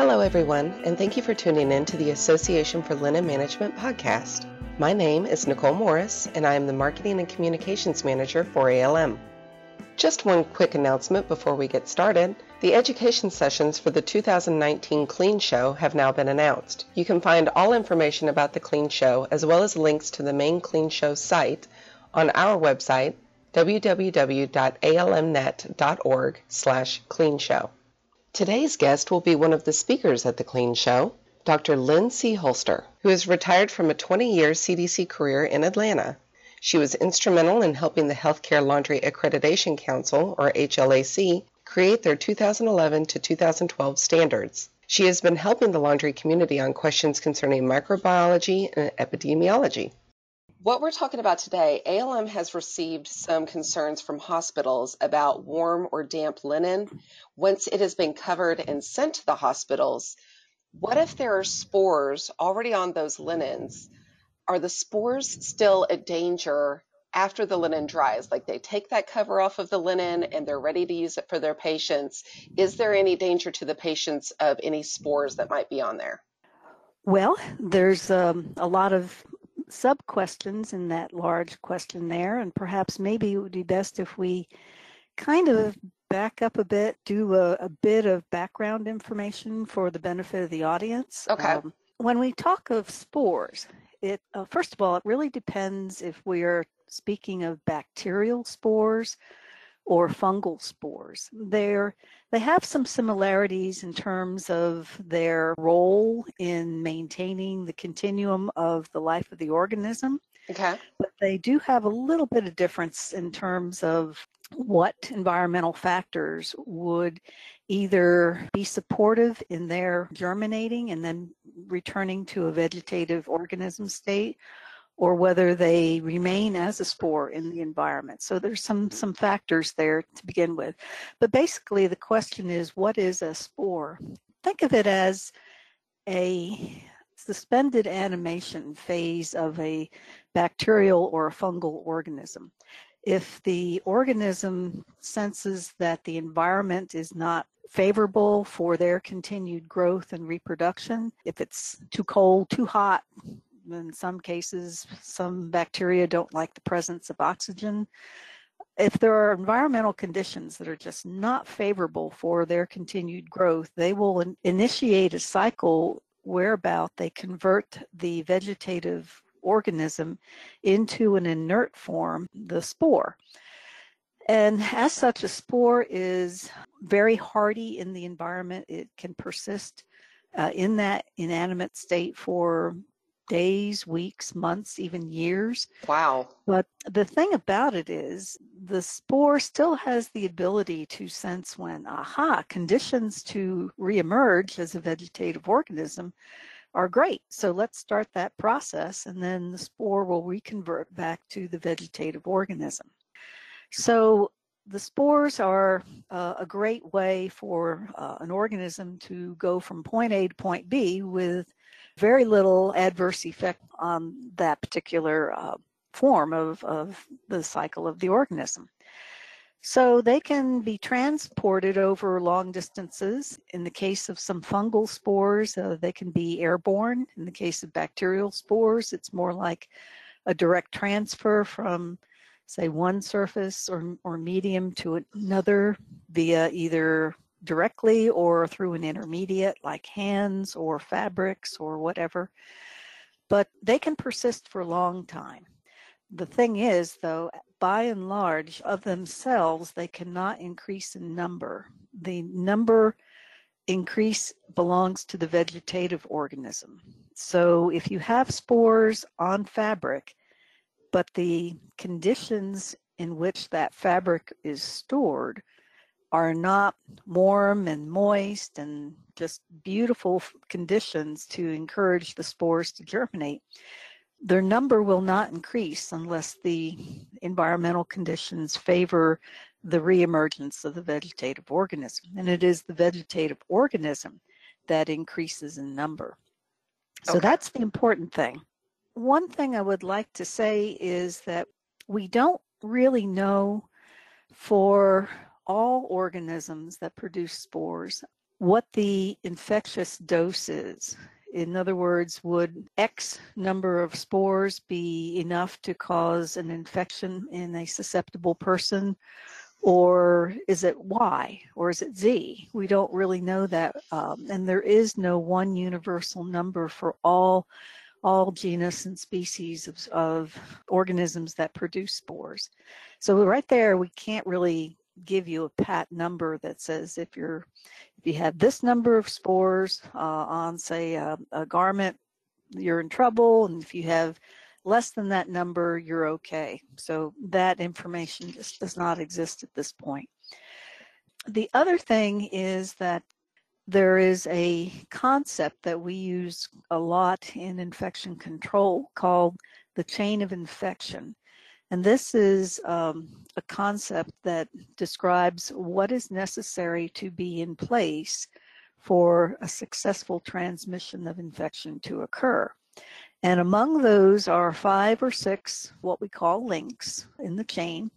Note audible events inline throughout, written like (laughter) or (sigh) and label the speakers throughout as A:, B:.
A: Hello, everyone, and thank you for tuning in to the Association for Linen Management podcast. My name is Nicole Morris, and I am the Marketing and Communications Manager for ALM. Just one quick announcement before we get started. The education sessions for the 2019 Clean Show have now been announced. You can find all information about the Clean Show as well as links to the main Clean Show site on our website www.almnet.org slash clean show. Today's guest will be one of the speakers at the Clean Show, Dr. Lynn Sehulster, who is retired from a 20-year CDC career in Atlanta. She was instrumental in helping the Healthcare Laundry Accreditation Council, or HLAC, create their 2011 to 2012 standards. She has been helping the laundry community on questions concerning microbiology and epidemiology. What we're talking about today, ALM has received some concerns from hospitals about warm or damp linen once it has been covered and sent to the hospitals. What if there are spores already on those linens? Are the spores still a danger after the linen dries? Like they take that cover off of the linen and they're ready to use it for their patients. Is there any danger to the patients of any spores that might be on there?
B: Well, there's um, a lot of sub questions in that large question there, and perhaps maybe it would be best if we kind of back up a bit, do a, a bit of background information for the benefit of the audience.
A: Okay. Um,
B: when we talk of spores, it uh, first of all, it really depends if we are speaking of bacterial spores or fungal spores. They're, they have some similarities in terms of their role in maintaining the continuum of the life of the organism.
A: Okay.
B: But they do have a little bit of difference in terms of what environmental factors would either be supportive in their germinating and then returning to a vegetative organism state or whether they remain as a spore in the environment. So there's some, mm-hmm. some factors there to begin with. But basically the question is, what is a spore? Think of it as a suspended animation phase of a bacterial or a fungal organism. If the organism senses that the environment is not favorable for their continued growth and reproduction, if it's too cold, too hot, in some cases, some bacteria don't like the presence of oxygen. If there are environmental conditions that are just not favorable for their continued growth, they will in- initiate a cycle whereabout they convert the vegetative organism into an inert form, the spore. And as such, a spore is very hardy in the environment. It can persist uh, in that inanimate state for days, weeks, months, even years.
A: Wow.
B: But the thing about it is the spore still has the ability to sense when, aha, conditions to reemerge as a vegetative organism are great. So let's start that process and then the spore will reconvert back to the vegetative organism. So the spores are uh, a great way for uh, an organism to go from point A to point B with very little adverse effect on that particular uh, form of, of the cycle of the organism. So they can be transported over long distances. In the case of some fungal spores, uh, they can be airborne. In the case of bacterial spores, it's more like a direct transfer from, say, one surface or, or medium to another via either directly or through an intermediate like hands or fabrics or whatever. But they can persist for a long time. The thing is, though, by and large, of themselves, they cannot increase in number. The number increase belongs to the vegetative organism. So if you have spores on fabric, but the conditions in which that fabric is stored are not warm and moist and just beautiful conditions to encourage the spores to germinate, their number will not increase unless the environmental conditions favor the reemergence of the vegetative organism. And it is the vegetative organism that increases in number. So okay. that's the important thing. One thing I would like to say is that we don't really know for all organisms that produce spores what the infectious dose is. In other words, would X number of spores be enough to cause an infection in a susceptible person? Or is it Y or is it Z? We don't really know that. Um, and there is no one universal number for all all genus and species of, of organisms that produce spores. So right there, we can't really give you a pat number that says if you're if you have this number of spores uh, on say a, a, garment you're in trouble and if you have less than that number you're okay. So that information just does not exist at this point. The other thing is that there is a concept that we use a lot in infection control called the chain of infection and this is um, a concept that describes what is necessary to be in place for a successful transmission of infection to occur. And among those are five or six what we call links in the chain.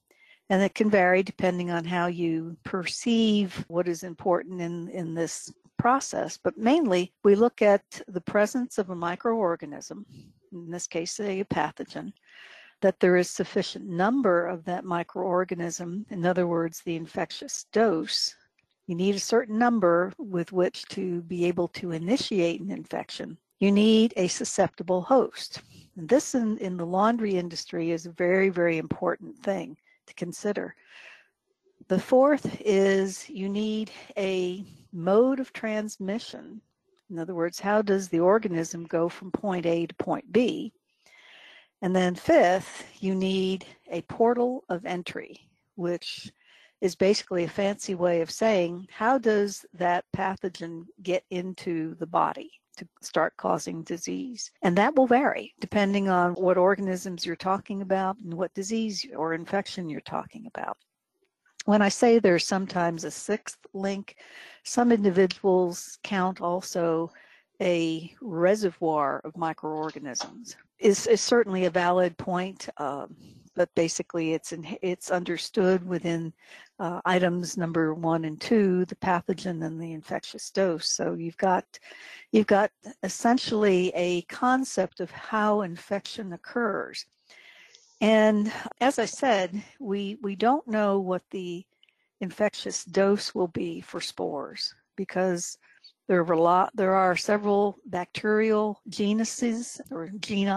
B: And it can vary depending on how you perceive what is important in, in this process. But mainly, we look at the presence of a microorganism, in this case, a pathogen, that there is sufficient number of that microorganism, in other words, the infectious dose, you need a certain number with which to be able to initiate an infection. You need a susceptible host. And this in, in the laundry industry is a very, very important thing to consider. The fourth is you need a mode of transmission. In other words, how does the organism go from point A to point B? And then fifth, you need a portal of entry, which is basically a fancy way of saying how does that pathogen get into the body to start causing disease? And that will vary depending on what organisms you're talking about and what disease or infection you're talking about. When I say there's sometimes a sixth link, some individuals count also a reservoir of microorganisms is, is certainly a valid point, um, but basically it's in, it's understood within uh, items number one and two, the pathogen and the infectious dose. So you've got you've got essentially a concept of how infection occurs. And as I said, we we don't know what the infectious dose will be for spores because there are, lot, there are several bacterial genuses or genii.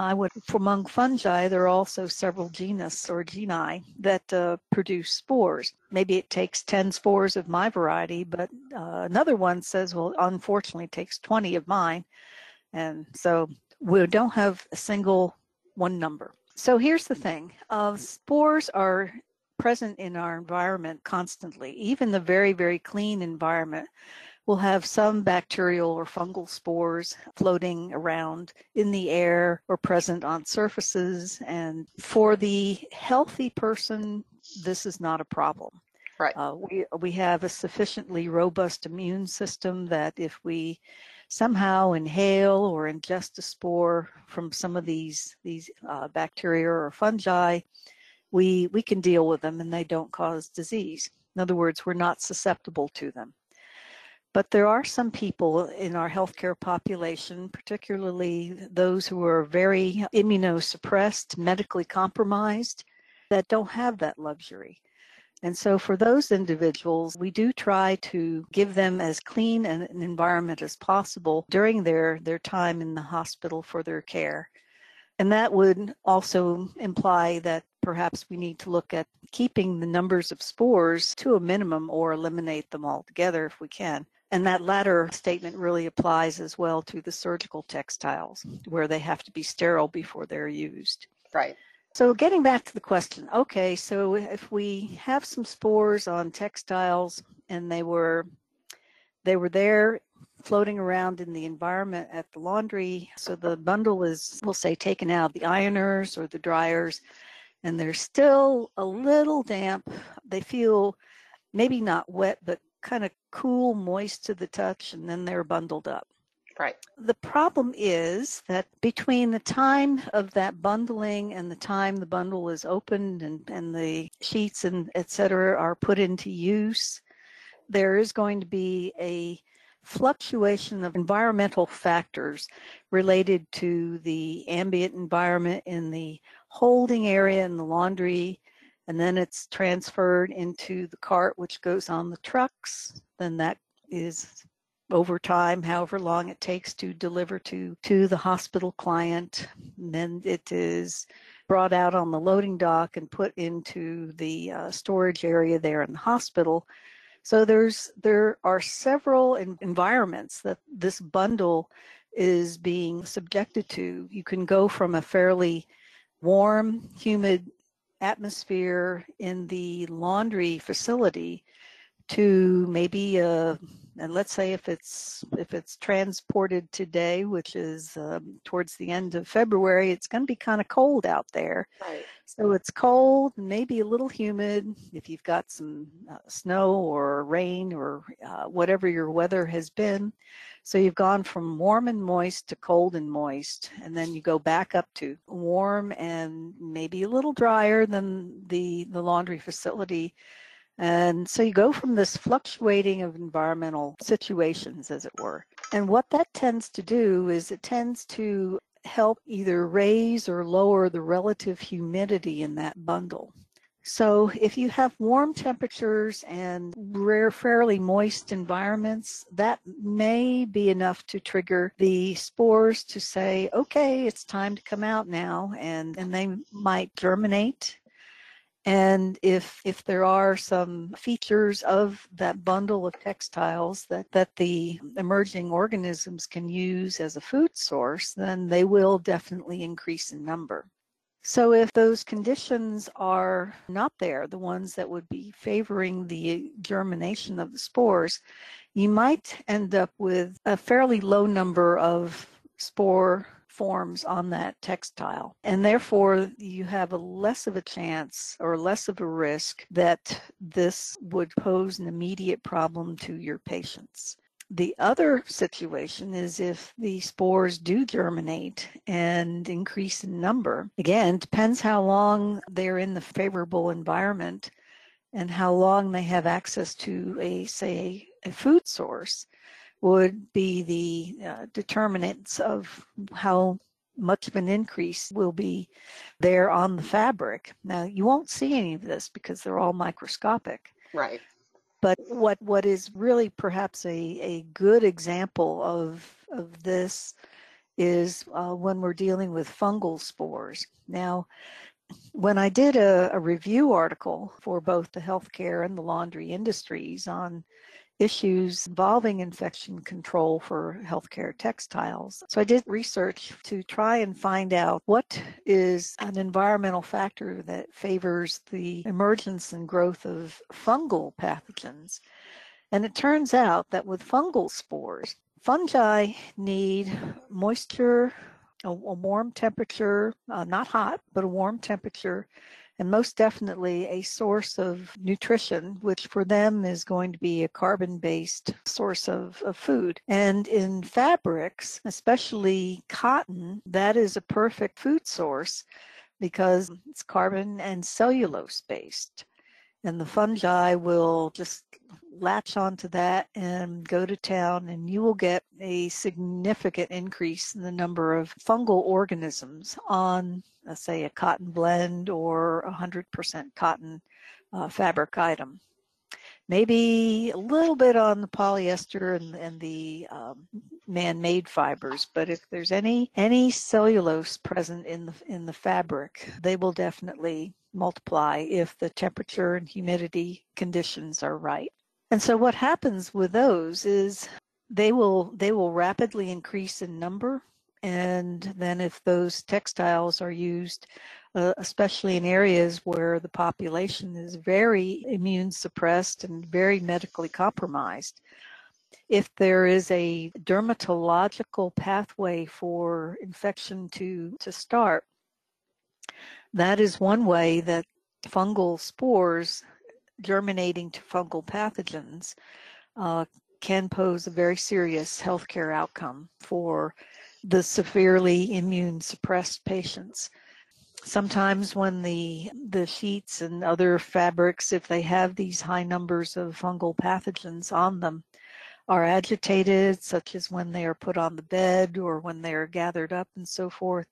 B: Among fungi, there are also several genus or genii that uh, produce spores. Maybe it takes 10 spores of my variety, but uh, another one says, well, unfortunately, it takes 20 of mine. And so we don't have a single one number. So here's the thing uh, spores are present in our environment constantly, even the very, very clean environment will have some bacterial or fungal spores floating around in the air or present on surfaces. And for the healthy person, this is not a problem.
A: Right.
B: Uh, we we have a sufficiently robust immune system that if we somehow inhale or ingest a spore from some of these these uh, bacteria or fungi, we we can deal with them and they don't cause disease. In other words, we're not susceptible to them. But there are some people in our healthcare population, particularly those who are very immunosuppressed, medically compromised, that don't have that luxury. And so for those individuals, we do try to give them as clean an environment as possible during their, their time in the hospital for their care. And that would also imply that perhaps we need to look at keeping the numbers of spores to a minimum or eliminate them altogether if we can. And that latter statement really applies as well to the surgical textiles, where they have to be sterile before they're used.
A: Right.
B: So getting back to the question, okay, so if we have some spores on textiles and they were they were there floating around in the environment at the laundry, so the bundle is we'll say taken out of the ironers or the dryers and they're still a little damp. They feel maybe not wet but kind of cool, moist to the touch, and then they're bundled up.
A: Right.
B: The problem is that between the time of that bundling and the time the bundle is opened and, and the sheets and et cetera are put into use, there is going to be a fluctuation of environmental factors related to the ambient environment in the holding area in the laundry, and then it's transferred into the cart, which goes on the trucks. Then that is over time, however long it takes to deliver to, to the hospital client. And then it is brought out on the loading dock and put into the uh, storage area there in the hospital. So there's there are several environments that this bundle is being subjected to. You can go from a fairly warm, humid atmosphere in the laundry facility to maybe a and let's say if it's if it's transported today which is um, towards the end of february it's going to be kind of cold out there
A: right.
B: so it's cold maybe a little humid if you've got some uh, snow or rain or uh, whatever your weather has been so you've gone from warm and moist to cold and moist and then you go back up to warm and maybe a little drier than the the laundry facility and so you go from this fluctuating of environmental situations, as it were. And what that tends to do is it tends to help either raise or lower the relative humidity in that bundle. So if you have warm temperatures and rare, fairly moist environments, that may be enough to trigger the spores to say, okay, it's time to come out now. And, and they might germinate and if if there are some features of that bundle of textiles that, that the emerging organisms can use as a food source, then they will definitely increase in number. So if those conditions are not there, the ones that would be favoring the germination of the spores, you might end up with a fairly low number of spore forms on that textile. And therefore, you have a less of a chance or less of a risk that this would pose an immediate problem to your patients. The other situation is if the spores do germinate and increase in number. Again, depends how long they're in the favorable environment and how long they have access to a, say, a food source would be the uh, determinants of how much of an increase will be there on the fabric. Now, you won't see any of this because they're all microscopic.
A: Right.
B: But what, what is really perhaps a, a good example of, of this is uh, when we're dealing with fungal spores. Now, when I did a, a review article for both the healthcare and the laundry industries on issues involving infection control for healthcare textiles. So I did research to try and find out what is an environmental factor that favors the emergence and growth of fungal pathogens. And it turns out that with fungal spores, fungi need moisture, a, a warm temperature, uh, not hot, but a warm temperature and most definitely a source of nutrition, which for them is going to be a carbon based source of, of food. And in fabrics, especially cotton, that is a perfect food source because it's carbon and cellulose based. And the fungi will just latch onto that and go to town, and you will get a significant increase in the number of fungal organisms on, let's say, a cotton blend or 100% cotton uh, fabric item. Maybe a little bit on the polyester and, and the um, man-made fibers, but if there's any any cellulose present in the in the fabric, they will definitely multiply if the temperature and humidity conditions are right. And so what happens with those is they will they will rapidly increase in number and then if those textiles are used uh, especially in areas where the population is very immune suppressed and very medically compromised if there is a dermatological pathway for infection to to start that is one way that fungal spores germinating to fungal pathogens uh, can pose a very serious healthcare outcome for the severely immune suppressed patients. Sometimes when the the sheets and other fabrics, if they have these high numbers of fungal pathogens on them, are agitated, such as when they are put on the bed or when they are gathered up and so forth,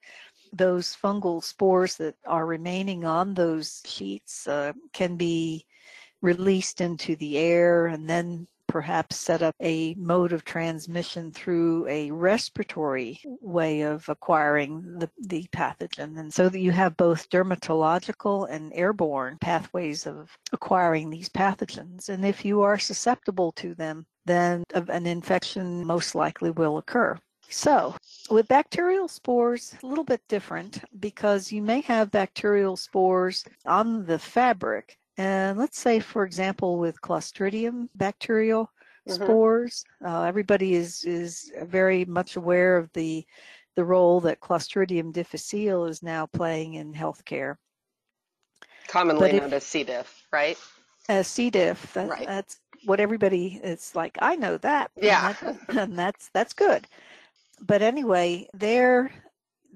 B: those fungal spores that are remaining on those sheets uh, can be released into the air and then perhaps set up a mode of transmission through a respiratory way of acquiring the, the pathogen. And so that you have both dermatological and airborne pathways of acquiring these pathogens. And if you are susceptible to them, then an infection most likely will occur. So, with bacterial spores, a little bit different because you may have bacterial spores on the fabric and let's say, for example, with Clostridium bacterial mm-hmm. spores, uh, everybody is is very much aware of the the role that Clostridium difficile is now playing in healthcare.
A: Commonly but known if, as C. diff, right?
B: As C. diff, that, right. that's what everybody is like. I know that.
A: Yeah,
B: and, that, and that's that's good. But anyway, there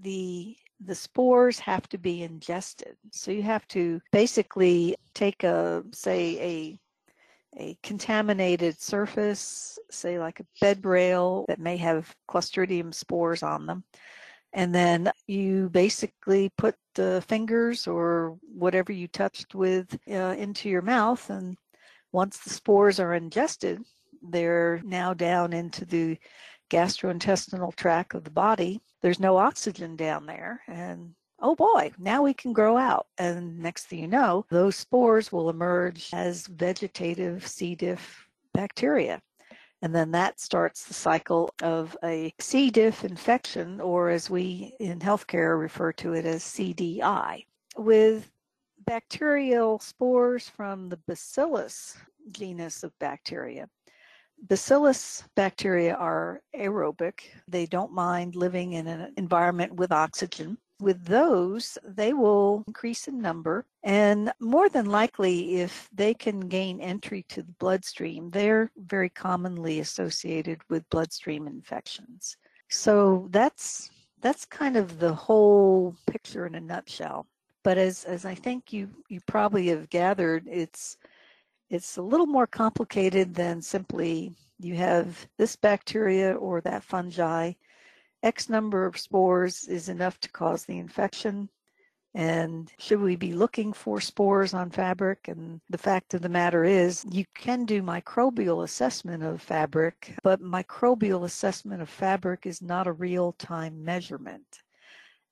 B: the the spores have to be ingested. So you have to basically take a, say, a a contaminated surface, say like a bed rail that may have Clostridium spores on them. And then you basically put the fingers or whatever you touched with uh, into your mouth. And once the spores are ingested, they're now down into the gastrointestinal tract of the body. There's no oxygen down there. And oh boy, now we can grow out. And next thing you know, those spores will emerge as vegetative C. diff bacteria. And then that starts the cycle of a C. diff infection, or as we in healthcare refer to it as CDI. With bacterial spores from the Bacillus genus of bacteria, Bacillus bacteria are aerobic. They don't mind living in an environment with oxygen. With those, they will increase in number, and more than likely, if they can gain entry to the bloodstream, they're very commonly associated with bloodstream infections. So that's that's kind of the whole picture in a nutshell. But as as I think you you probably have gathered, it's it's a little more complicated than simply you have this bacteria or that fungi. X number of spores is enough to cause the infection. And should we be looking for spores on fabric? And the fact of the matter is, you can do microbial assessment of fabric, but microbial assessment of fabric is not a real time measurement.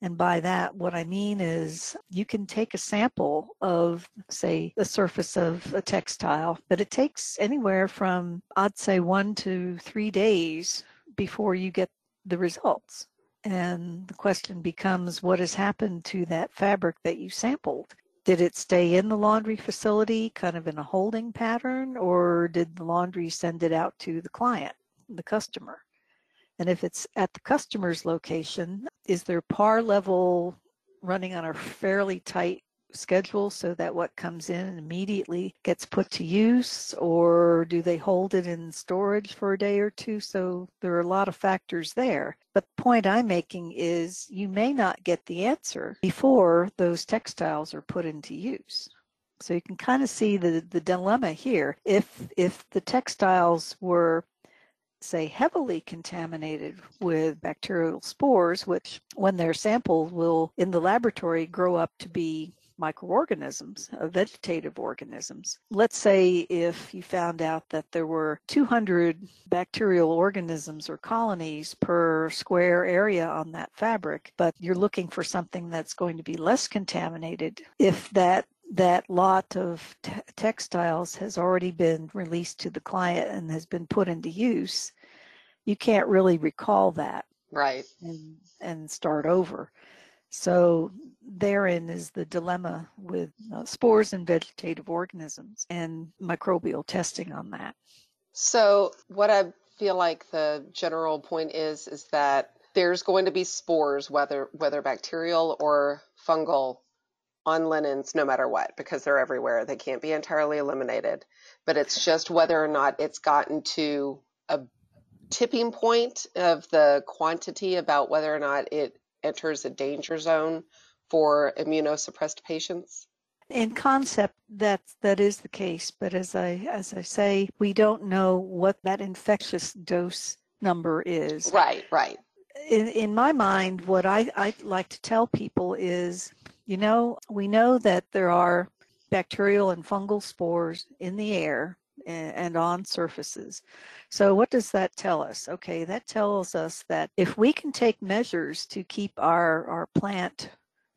B: And by that, what I mean is you can take a sample of, say, the surface of a textile, but it takes anywhere from, I'd say, one to three days before you get the results. And the question becomes what has happened to that fabric that you sampled? Did it stay in the laundry facility kind of in a holding pattern, or did the laundry send it out to the client, the customer? And if it's at the customer's location, is there par level running on a fairly tight schedule so that what comes in immediately gets put to use? Or do they hold it in storage for a day or two? So there are a lot of factors there. But the point i'm making is you may not get the answer before those textiles are put into use. So you can kind of see the, the dilemma here. If if the textiles were say, heavily contaminated with bacterial spores, which, when they're sampled, will in the laboratory grow up to be microorganisms, uh, vegetative organisms. Let's say if you found out that there were 200 bacterial organisms or colonies per square area on that fabric, but you're looking for something that's going to be less contaminated. If that that lot of t- textiles has already been released to the client and has been put into use, you can't really recall that.
A: Right.
B: And, and start over. So therein is the dilemma with uh, spores and vegetative organisms and microbial testing on that.
A: So what I feel like the general point is is that there's going to be spores whether whether bacterial or fungal on linens no matter what because they're everywhere. They can't be entirely eliminated. But it's just whether or not it's gotten to a tipping point of the quantity about whether or not it enters a danger zone for immunosuppressed patients?
B: In concept, that that is the case, but as I as I say, we don't know what that infectious dose number is.
A: Right, right.
B: In in my mind, what I, I like to tell people is, you know, we know that there are bacterial and fungal spores in the air and on surfaces. So, what does that tell us? Okay, that tells us that if we can take measures to keep our, our plant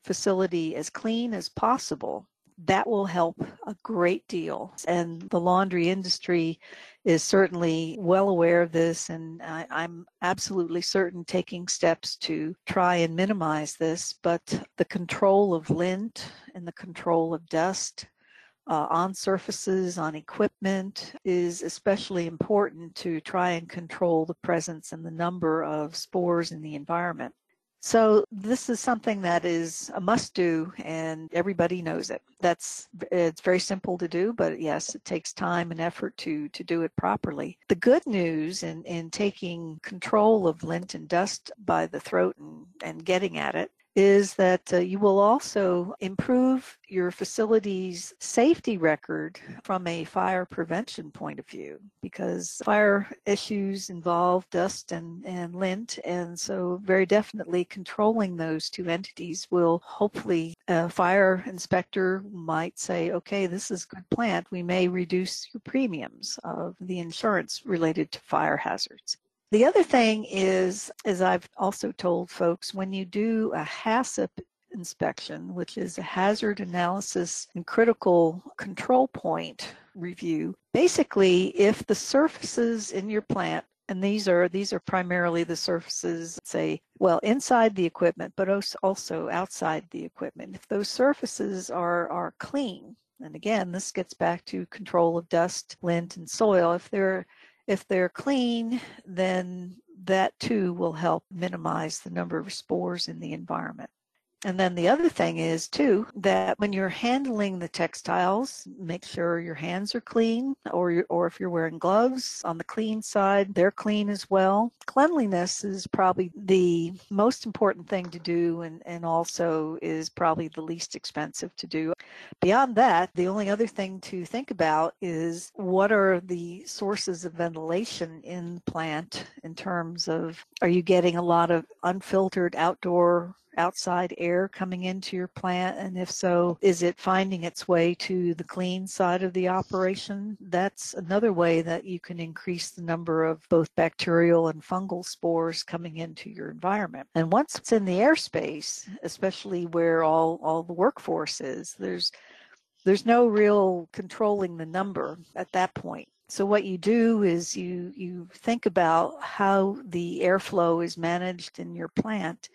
B: facility as clean as possible, that will help a great deal. And the laundry industry is certainly well aware of this, and I, am absolutely certain taking steps to try and minimize this. But the control of lint and the control of dust uh, on surfaces, on equipment, is especially important to try and control the presence and the number of spores in the environment. So this is something that is a must do and everybody knows it. That's it's very simple to do, but yes, it takes time and effort to to do it properly. The good news in, in taking control of lint and dust by the throat and, and getting at it is that uh, you will also improve your facility's safety record from a fire prevention point of view because fire issues involve dust and, and lint. And so, very definitely, controlling those two entities will hopefully, a fire inspector might say, okay, this is a good plant. We may reduce your premiums of the insurance related to fire hazards. The other thing is, as I've also told folks, when you do a HACCP inspection, which is a hazard analysis and critical control point review, basically if the surfaces in your plant and these are these are primarily the surfaces say well inside the equipment but also outside the equipment if those surfaces are are clean and again this gets back to control of dust lint and soil if they're if they're clean, then that too will help minimize the number of spores in the environment. And then the other thing is too that when you're handling the textiles, make sure your hands are clean, or or if you're wearing gloves on the clean side, they're clean as well. Cleanliness is probably the most important thing to do, and and also is probably the least expensive to do. Beyond that, the only other thing to think about is what are the sources of ventilation in plant in terms of are you getting a lot of unfiltered outdoor outside air coming into your plant? And if so, is it finding its way to the clean side of the operation? That's another way that you can increase the number of both bacterial and fungal spores coming into your environment. And once it's in the airspace, especially where all, all the workforce is, there's there's no real controlling the number at that point. So what you do is you you think about how the airflow is managed in your plant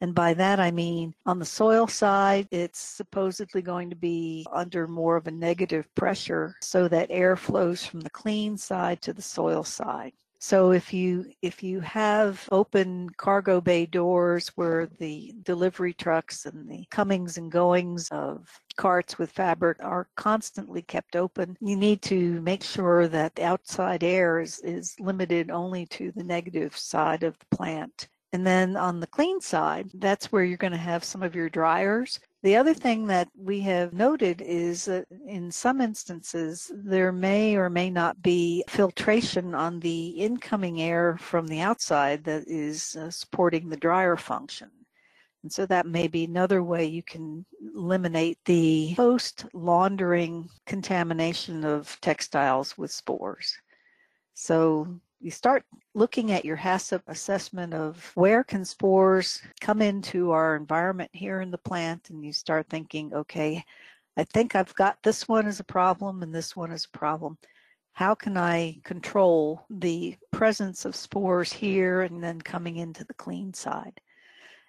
B: and by that, I mean on the soil side, it's supposedly going to be under more of a negative pressure so that air flows from the clean side to the soil side. So if you if you have open cargo bay doors where the delivery trucks and the comings and goings of carts with fabric are constantly kept open, you need to make sure that the outside air is, is limited only to the negative side of the plant. And then on the clean side, that's where you're going to have some of your dryers. The other thing that we have noted is that in some instances, there may or may not be filtration on the incoming air from the outside that is uh, supporting the dryer function. And so that may be another way you can eliminate the post laundering contamination of textiles with spores. So you start looking at your HACCP assessment of where can spores come into our environment here in the plant and you start thinking, okay, I think I've got this one as a problem and this one as a problem. How can I control the presence of spores here and then coming into the clean side?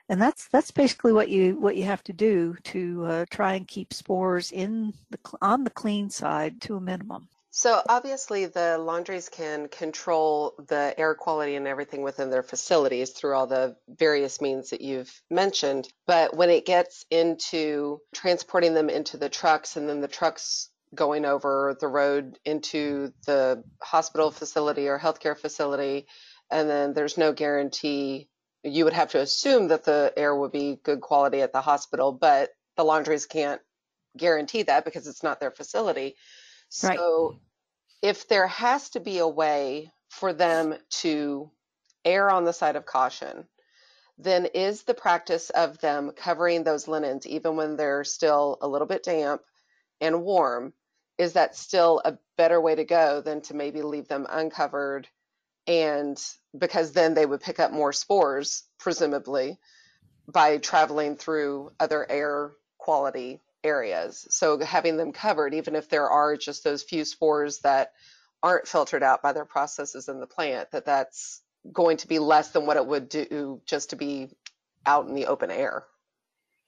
B: And that's that's basically what you what you have to do to uh, try and keep spores in the on the clean side to a minimum.
A: So obviously the laundries can control the air quality and everything within their facilities through all the various means that you've mentioned. But when it gets into transporting them into the trucks and then the trucks going over the road into the hospital facility or healthcare facility, and then there's no guarantee, you would have to assume that the air would be good quality at the hospital, but the laundries can't guarantee that because it's not their facility. So right. if there has to be a way for them to err on the side of caution, then is the practice of them covering those linens even when they're still a little bit damp and warm is that still a better way to go than to maybe leave them uncovered and because then they would pick up more spores presumably by traveling through other air quality areas. So having them covered even if there are just those few spores that aren't filtered out by their processes in the plant that that's going to be less than what it would do just to be out in the open air.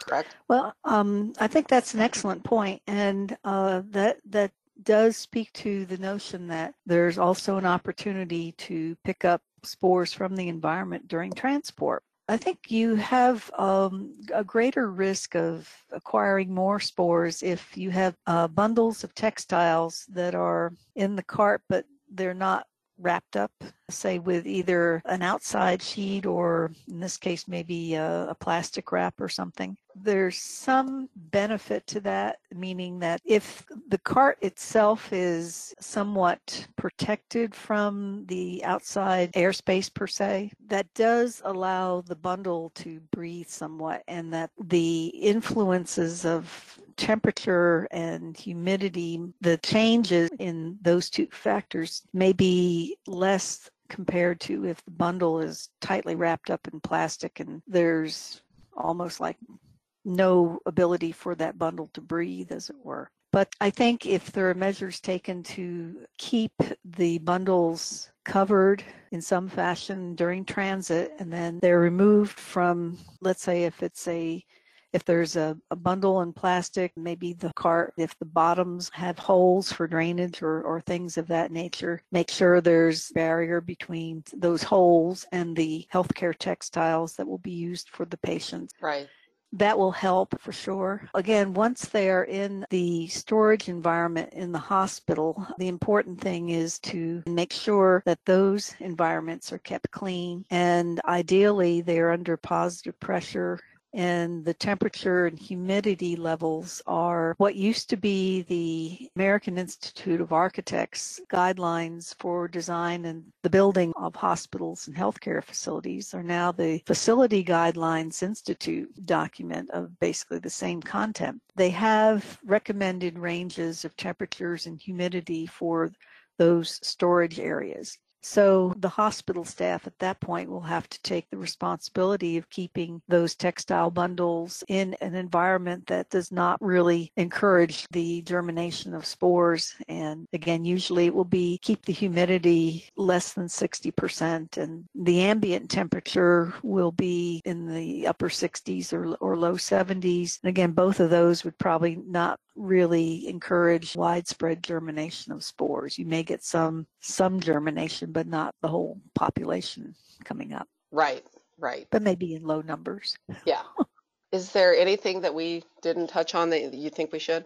A: Correct?
B: Well um, i think that's an excellent point and uh, that that does speak to the notion that there's also an opportunity to pick up spores from the environment during transport I think you have um, a greater risk of acquiring more spores if you have uh, bundles of textiles that are in the cart, but they're not wrapped up, say with either an outside sheet or in this case maybe a, a, plastic wrap or something. There's some benefit to that, meaning that if the cart itself is somewhat protected from the outside airspace per se, that does allow the bundle to breathe somewhat and that the influences of temperature and humidity, the changes in those two factors may be less compared to if the bundle is tightly wrapped up in plastic and there's almost like no ability for that bundle to breathe, as it were. But I think if there are measures taken to keep the bundles covered in some fashion during transit and then they're removed from, let's say, if it's a if there's a, a bundle in plastic, maybe the cart, if the bottoms have holes for drainage or, or things of that nature, make sure there's barrier between those holes and the healthcare textiles that will be used for the patients.
A: Right
B: that will help for sure. Again, once they are in the storage environment in the hospital, the important thing is to make sure that those environments are kept clean and ideally they are under positive pressure and the temperature and humidity levels are what used to be the American Institute of Architects guidelines for design and the building of hospitals and healthcare facilities are now the Facility Guidelines Institute document of basically the same content. They have recommended ranges of temperatures and humidity for those storage areas. So the hospital staff at that point will have to take the responsibility of keeping those textile bundles in an environment that does not really encourage the germination of spores. And again, usually it will be keep the humidity less than 60% and the ambient temperature will be in the upper 60s or, or low 70s. And again, both of those would probably not really encourage widespread germination of spores. You may get some some germination, but not the whole population coming up.
A: Right, right.
B: But maybe in low numbers.
A: Yeah. Is there anything that we didn't touch on that you think we should?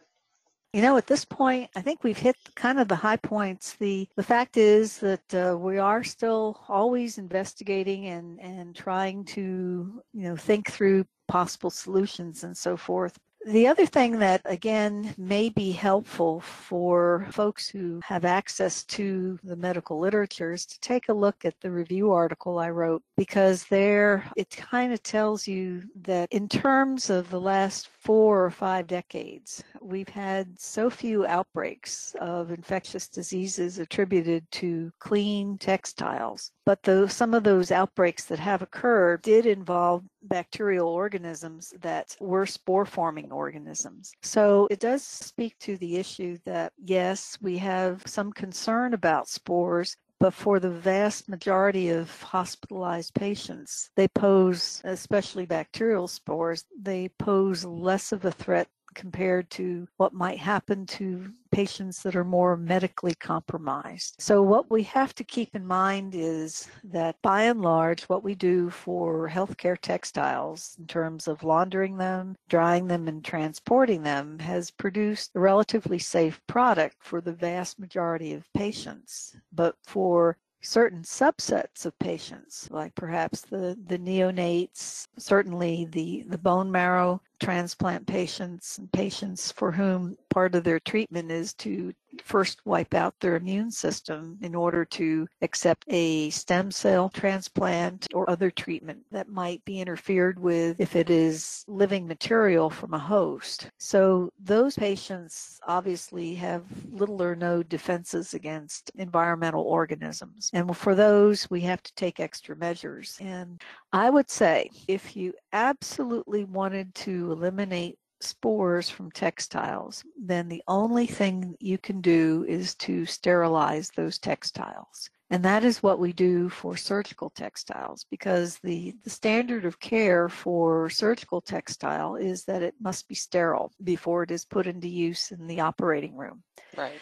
B: You know, at this point, I think we've hit kind of the high points. The the fact is that uh, we are still always investigating and and trying to you know think through possible solutions and so forth. The other thing that, again, may be helpful for folks who have access to the medical literature is to take a look at the review article I wrote because there it kind of tells you that in terms of the last four or five decades, we've had so few outbreaks of infectious diseases attributed to clean textiles. But some of those outbreaks that have occurred did involve bacterial organisms that were spore forming organisms. So it does speak to the issue that yes, we have some concern about spores, but for the vast majority of hospitalized patients, they pose, especially bacterial spores, they pose less of a threat compared to what might happen to patients that are more medically compromised. So, what we have to keep in mind is that by and large, what we do for healthcare textiles in terms of laundering them, drying them, and transporting them has produced a relatively safe product for the vast majority of patients. But for certain subsets of patients, like perhaps the, the neonates, certainly the, the bone marrow transplant patients and patients for whom part of their treatment is to first wipe out their immune system in order to accept a stem cell transplant or other treatment that might be interfered with if it is living material from a host. So those patients obviously have little or no defenses against environmental organisms. And for those, we have to take extra measures. And I would say if you absolutely wanted to eliminate spores from textiles, then the only thing you can do is to sterilize those textiles. And that is what we do for surgical textiles because the, the standard of care for surgical textile is that it must be sterile before it is put into use in the operating room.
A: Right.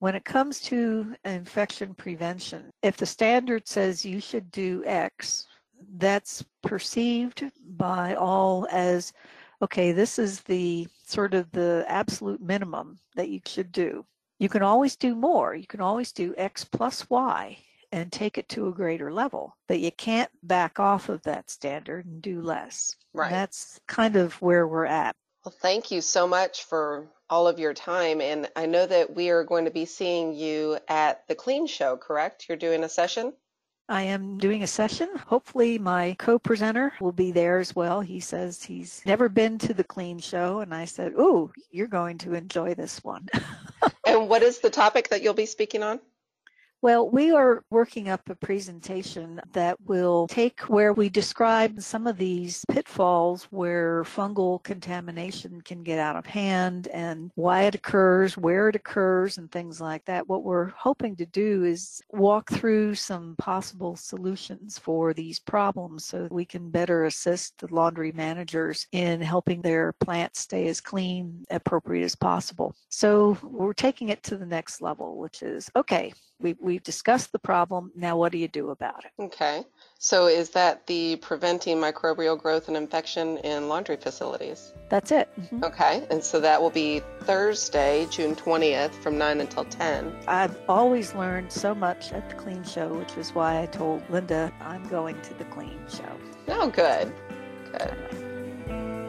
B: When it comes to infection prevention, if the standard says you should do X, that's perceived by all as okay, this is the sort of the absolute minimum that you should do. You can always do more. You can always do X plus Y and take it to a greater level, but you can't back off of that standard and do less.
A: Right.
B: And that's kind of where we're at.
A: Well, thank you so much for all of your time. And I know that we are going to be seeing you at the Clean Show, correct? You're doing a session?
B: I am doing a session. Hopefully, my co presenter will be there as well. He says he's never been to the Clean Show, and I said, Ooh, you're going to enjoy this one. (laughs)
A: and what is the topic that you'll be speaking on?
B: Well, we are working up a presentation that will take where we describe some of these pitfalls where fungal contamination can get out of hand and why it occurs, where it occurs, and things like that. What we're hoping to do is walk through some possible solutions for these problems so we can better assist the laundry managers in helping their plants stay as clean, appropriate as possible. So we're taking it to the next level, which is okay, we, we've discussed the problem. Now, what do you do about it?
A: Okay. So, is that the preventing microbial growth and infection in laundry facilities?
B: That's it. Mm-hmm.
A: Okay. And so that will be Thursday, June 20th from 9 until 10.
B: I've always learned so much at the Clean Show, which is why I told Linda I'm going to the Clean Show.
A: Oh, good. Good.